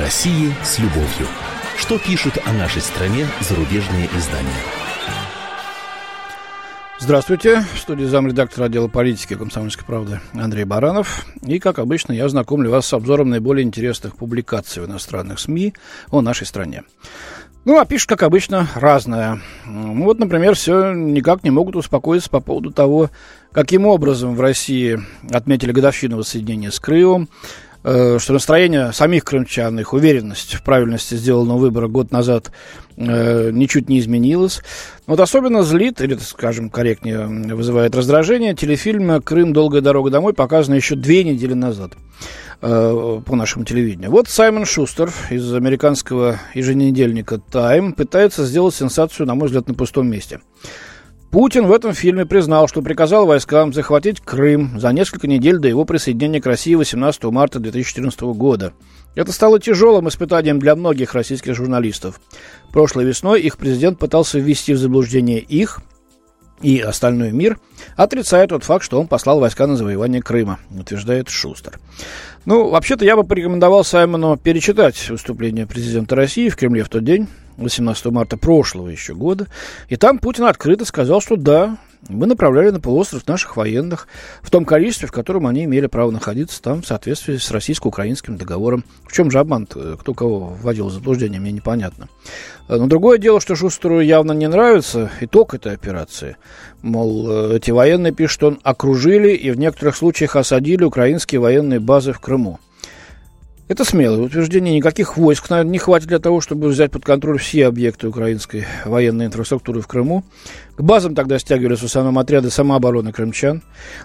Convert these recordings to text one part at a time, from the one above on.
России с любовью. Что пишут о нашей стране зарубежные издания? Здравствуйте. В студии замредактора отдела политики «Комсомольской правды» Андрей Баранов. И, как обычно, я знакомлю вас с обзором наиболее интересных публикаций в иностранных СМИ о нашей стране. Ну, а пишут, как обычно, разное. Ну, вот, например, все никак не могут успокоиться по поводу того, каким образом в России отметили годовщину воссоединения с Крымом, что настроение самих крымчан, их уверенность в правильности сделанного выбора год назад э, ничуть не изменилась. Вот особенно злит, или, скажем, корректнее, вызывает раздражение, телефильм «Крым. Долгая дорога домой», показанный еще две недели назад э, по нашему телевидению. Вот Саймон Шустер из американского еженедельника «Тайм» пытается сделать сенсацию, на мой взгляд, на пустом месте. Путин в этом фильме признал, что приказал войскам захватить Крым за несколько недель до его присоединения к России 18 марта 2014 года. Это стало тяжелым испытанием для многих российских журналистов. Прошлой весной их президент пытался ввести в заблуждение их и остальной мир, отрицая тот факт, что он послал войска на завоевание Крыма, утверждает Шустер. Ну, вообще-то я бы порекомендовал Саймону перечитать выступление президента России в Кремле в тот день, 18 марта прошлого еще года. И там Путин открыто сказал, что да, мы направляли на полуостров наших военных в том количестве, в котором они имели право находиться там в соответствии с российско-украинским договором. В чем же обман? Кто кого вводил в заблуждение, мне непонятно. Но другое дело, что Шустеру явно не нравится итог этой операции. Мол, эти военные, пишут он, окружили и в некоторых случаях осадили украинские военные базы в Крыму. Это смелое утверждение. Никаких войск, наверное, не хватит для того, чтобы взять под контроль все объекты украинской военной инфраструктуры в Крыму. К базам тогда стягивались в основном отряды самообороны крымчан.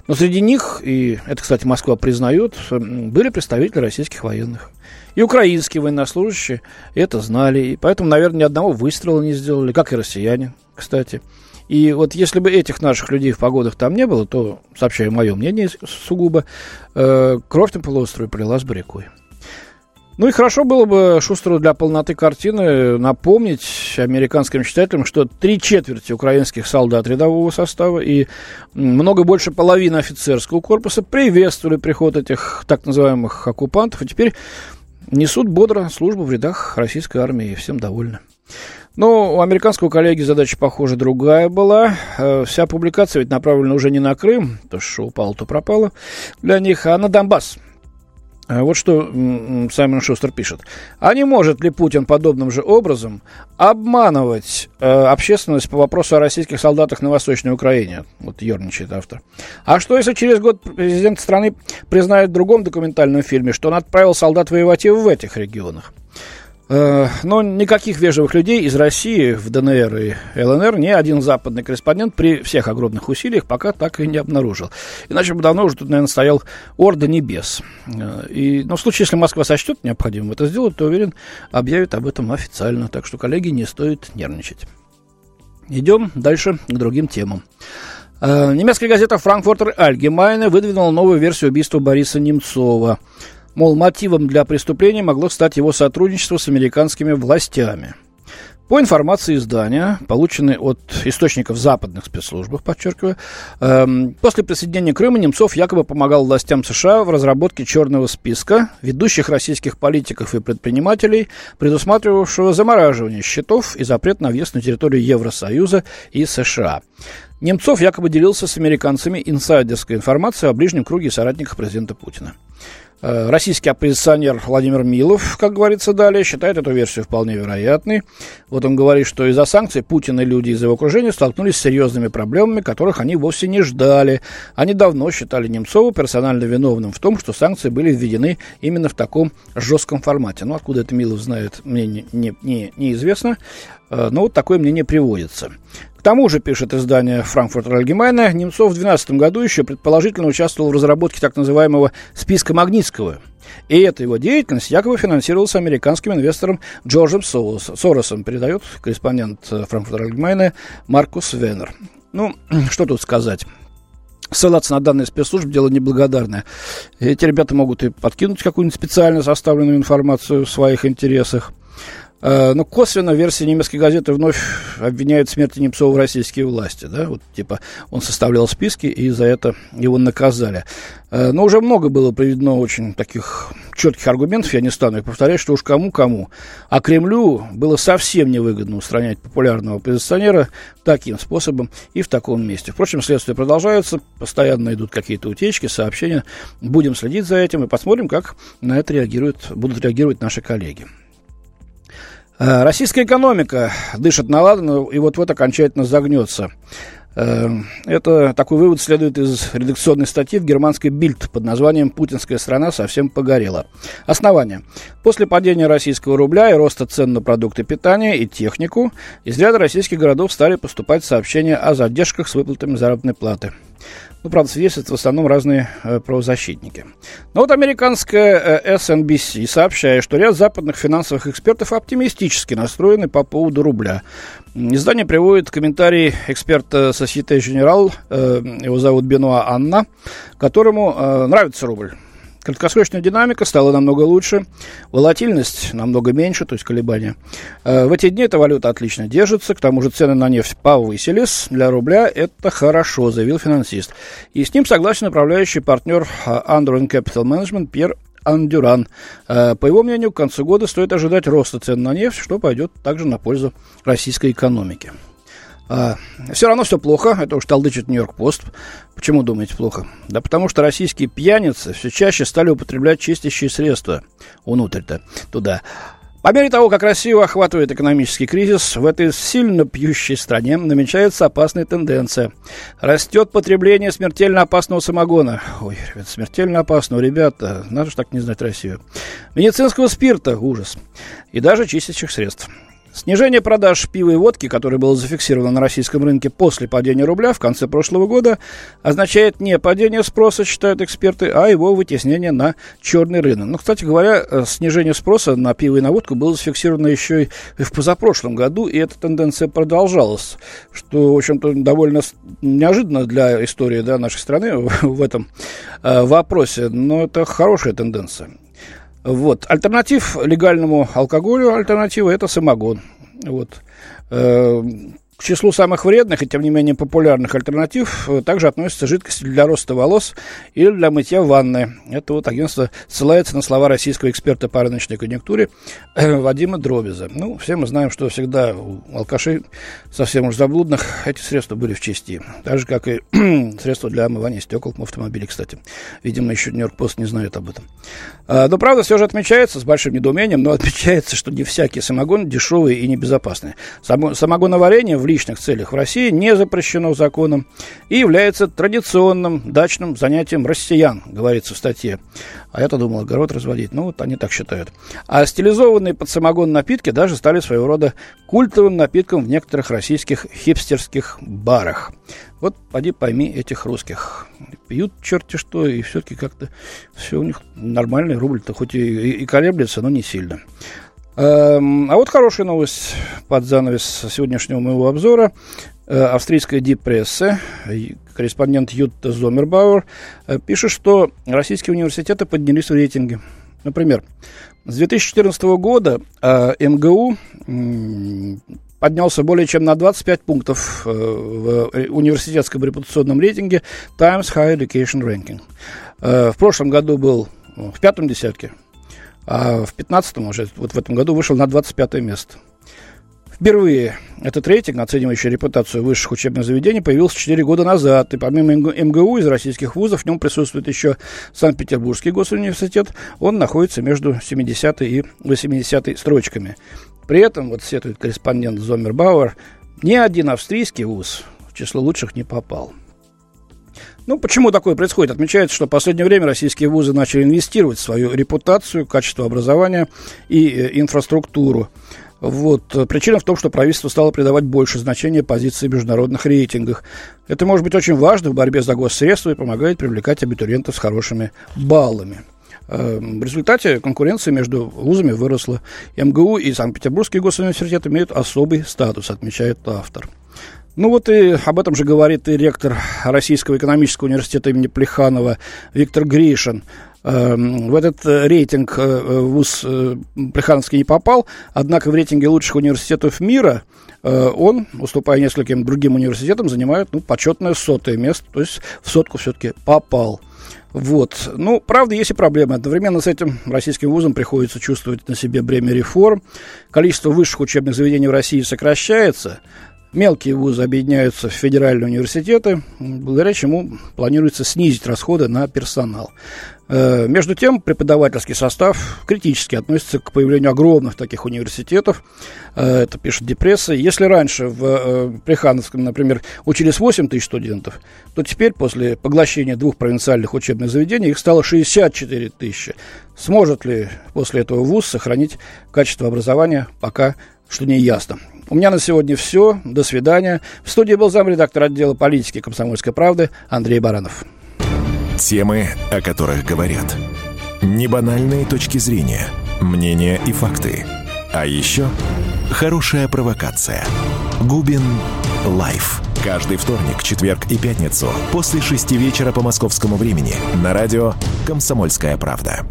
Но среди них, и это, кстати, Москва признает, были представители российских военных. И украинские военнослужащие это знали. И поэтому, наверное, ни одного выстрела не сделали, как и россияне, кстати. И вот если бы этих наших людей в погодах там не было, то, сообщаю мое мнение сугубо, э, кровь на полуострове полилась бы рекой. Ну и хорошо было бы Шустеру для полноты картины напомнить американским читателям, что три четверти украинских солдат рядового состава и много больше половины офицерского корпуса приветствовали приход этих так называемых оккупантов, и теперь несут бодро службу в рядах российской армии, всем довольны. Но у американского коллеги задача, похоже, другая была. Э, вся публикация ведь направлена уже не на Крым, то, что упало, то пропало для них, а на Донбасс. А вот что Саймон Шустер пишет. А не может ли Путин подобным же образом обманывать э, общественность по вопросу о российских солдатах на Восточной Украине? Вот ерничает автор. А что, если через год президент страны признает в другом документальном фильме, что он отправил солдат воевать и в этих регионах? Э, но никаких вежливых людей из России в ДНР и ЛНР ни один западный корреспондент при всех огромных усилиях пока так и не обнаружил. Иначе бы давно уже тут, наверное, стоял Орда Небес. Э, и, но в случае, если Москва сочтет необходимым это сделать, то, уверен, объявит об этом официально. Так что, коллеги, не стоит нервничать. Идем дальше к другим темам. Э, немецкая газета «Франкфуртер Альгемайне» выдвинула новую версию убийства Бориса Немцова – Мол, мотивом для преступления могло стать его сотрудничество с американскими властями. По информации издания, полученной от источников западных спецслужб, подчеркиваю, эм, после присоединения Крыма Немцов якобы помогал властям США в разработке черного списка ведущих российских политиков и предпринимателей, предусматривавшего замораживание счетов и запрет на въезд на территорию Евросоюза и США. Немцов якобы делился с американцами инсайдерской информацией о ближнем круге соратников президента Путина. Э, российский оппозиционер Владимир Милов, как говорится далее, считает эту версию вполне вероятной. Вот он говорит, что из-за санкций Путин и люди из его окружения столкнулись с серьезными проблемами, которых они вовсе не ждали. Они давно считали Немцова персонально виновным в том, что санкции были введены именно в таком жестком формате. Ну, откуда это Милов знает, мне не, не, не, неизвестно. Э, но вот такое мнение приводится тому же, пишет издание Франкфурт Allgemeine, Немцов в 2012 году еще предположительно участвовал в разработке так называемого списка Магнитского. И эта его деятельность якобы финансировалась американским инвестором Джорджем Соросом, передает корреспондент Франкфурт Allgemeine Маркус Венер. Ну, что тут сказать? Ссылаться на данные спецслужб – дело неблагодарное. Эти ребята могут и подкинуть какую-нибудь специально составленную информацию в своих интересах. Э, но косвенно версия немецкой газеты вновь обвиняет в смерти Немцова в российские власти. Да? Вот, типа он составлял списки, и за это его наказали. Э, но уже много было приведено очень таких четких аргументов, я не стану их повторять, что уж кому-кому. А Кремлю было совсем невыгодно устранять популярного оппозиционера таким способом и в таком месте. Впрочем, следствие продолжается, постоянно идут какие-то утечки, сообщения. Будем следить за этим и посмотрим, как на это реагируют, будут реагировать наши коллеги. Э, российская экономика дышит на ладан и вот-вот окончательно загнется. Э, это такой вывод следует из редакционной статьи в германской Бильд под названием «Путинская страна совсем погорела». Основание. После падения российского рубля и роста цен на продукты питания и технику из ряда российских городов стали поступать сообщения о задержках с выплатами заработной платы. Ну, правда, свидетельствуют в основном разные э, правозащитники. Но вот американская э, SNBC сообщает, что ряд западных финансовых экспертов оптимистически настроены по поводу рубля. Издание приводит комментарий эксперта Societe General, э, его зовут Бенуа Анна, которому э, нравится рубль. Краткосрочная динамика стала намного лучше, волатильность намного меньше, то есть колебания. Э, в эти дни эта валюта отлично держится, к тому же цены на нефть повысились. Для рубля это хорошо, заявил финансист. И с ним согласен управляющий партнер Andron Capital Management Пьер Андюран. Э, по его мнению, к концу года стоит ожидать роста цен на нефть, что пойдет также на пользу российской экономики. А, все равно все плохо, это уж толдычит Нью-Йорк Пост. Почему думаете плохо? Да потому что российские пьяницы все чаще стали употреблять чистящие средства внутрь-то, туда. По мере того, как Россию охватывает экономический кризис, в этой сильно пьющей стране намечается опасная тенденция. Растет потребление смертельно опасного самогона. Ой, ребят, смертельно опасного, ребята, надо же так не знать Россию. Медицинского спирта, ужас. И даже чистящих средств. Снижение продаж пива и водки, которое было зафиксировано на российском рынке после падения рубля в конце прошлого года, означает не падение спроса, считают эксперты, а его вытеснение на черный рынок. Ну, кстати говоря, э, снижение спроса на пиво и на водку было зафиксировано еще и в позапрошлом году, и эта тенденция продолжалась, что, в общем-то, довольно неожиданно для истории да, нашей страны в этом э, вопросе, но это хорошая тенденция. Вот. Альтернатив легальному алкоголю, альтернатива это самогон. Вот. К числу самых вредных и, тем не менее, популярных альтернатив э, также относятся жидкости для роста волос или для мытья ванны. Это вот агентство ссылается на слова российского эксперта по рыночной конъюнктуре э, Вадима Дробиза. Ну, все мы знаем, что всегда у алкашей совсем уж заблудных эти средства были в чести. Так же, как и средства для омывания стекол в автомобиле, кстати. Видимо, еще Нью-Йорк Пост не знает об этом. А, но, правда, все же отмечается с большим недоумением, но отмечается, что не всякий самогон дешевый и небезопасный. Самогоноварение в личных целях в России не запрещено законом и является традиционным дачным занятием россиян, говорится в статье. А я-то думал, огород разводить. Ну, вот они так считают. А стилизованные под самогон напитки даже стали своего рода культовым напитком в некоторых российских хипстерских барах. Вот поди пойми этих русских. Пьют черти что, и все-таки как-то все у них нормальный рубль-то хоть и, и колеблется, но не сильно. Эм, а вот хорошая новость под занавес сегодняшнего моего обзора. Э, австрийская дипресса, корреспондент Ютта Зомербауэр, э, пишет, что российские университеты поднялись в рейтинге. Например, с 2014 года э, МГУ поднялся более чем на 25 пунктов в университетском репутационном рейтинге Times Higher Education Ranking. В прошлом году был в пятом десятке, а в 15-м уже, вот в этом году, вышел на 25 место. Впервые этот рейтинг, оценивающий репутацию высших учебных заведений, появился 4 года назад. И помимо МГУ из российских вузов в нем присутствует еще Санкт-Петербургский госуниверситет. Он находится между 70 и 80 строчками. При этом, вот сетует корреспондент Зомер Бауэр, ни один австрийский вуз в число лучших не попал. Ну, почему такое происходит? Отмечается, что в последнее время российские вузы начали инвестировать в свою репутацию, качество образования и э, инфраструктуру. Вот. Причина в том, что правительство стало придавать больше значения позиции в международных рейтингах. Это может быть очень важно в борьбе за госсредства и помогает привлекать абитуриентов с хорошими баллами. Эм, в результате конкуренция между вузами выросла. МГУ и Санкт-Петербургский госуниверситет имеют особый статус, отмечает автор. Ну вот и об этом же говорит и ректор Российского экономического университета имени Плеханова Виктор Гришин. Эм, в этот рейтинг вуз Плехановский не попал, однако в рейтинге лучших университетов мира он, уступая нескольким другим университетам, занимает ну, почетное сотое место, то есть в сотку все-таки попал. Вот. Ну, правда, есть и проблемы. Одновременно с этим российским вузам приходится чувствовать на себе бремя реформ. Количество высших учебных заведений в России сокращается. Мелкие вузы объединяются в федеральные университеты, благодаря чему планируется снизить расходы на персонал. Э, между тем, преподавательский состав критически относится к появлению огромных таких университетов. Э, это пишет Депресса. Если раньше в э, Плехановском, например, учились 8 тысяч студентов, то теперь, после поглощения двух провинциальных учебных заведений, их стало 64 тысячи. Сможет ли после этого вуз сохранить качество образования, пока что не ясно. У меня на сегодня все. До свидания. В студии был замредактор отдела политики комсомольской правды Андрей Баранов. Темы, о которых говорят. Небанальные точки зрения, мнения и факты. А еще хорошая провокация. Губин Live. Каждый вторник, четверг и пятницу после шести вечера по московскому времени на радио «Комсомольская правда».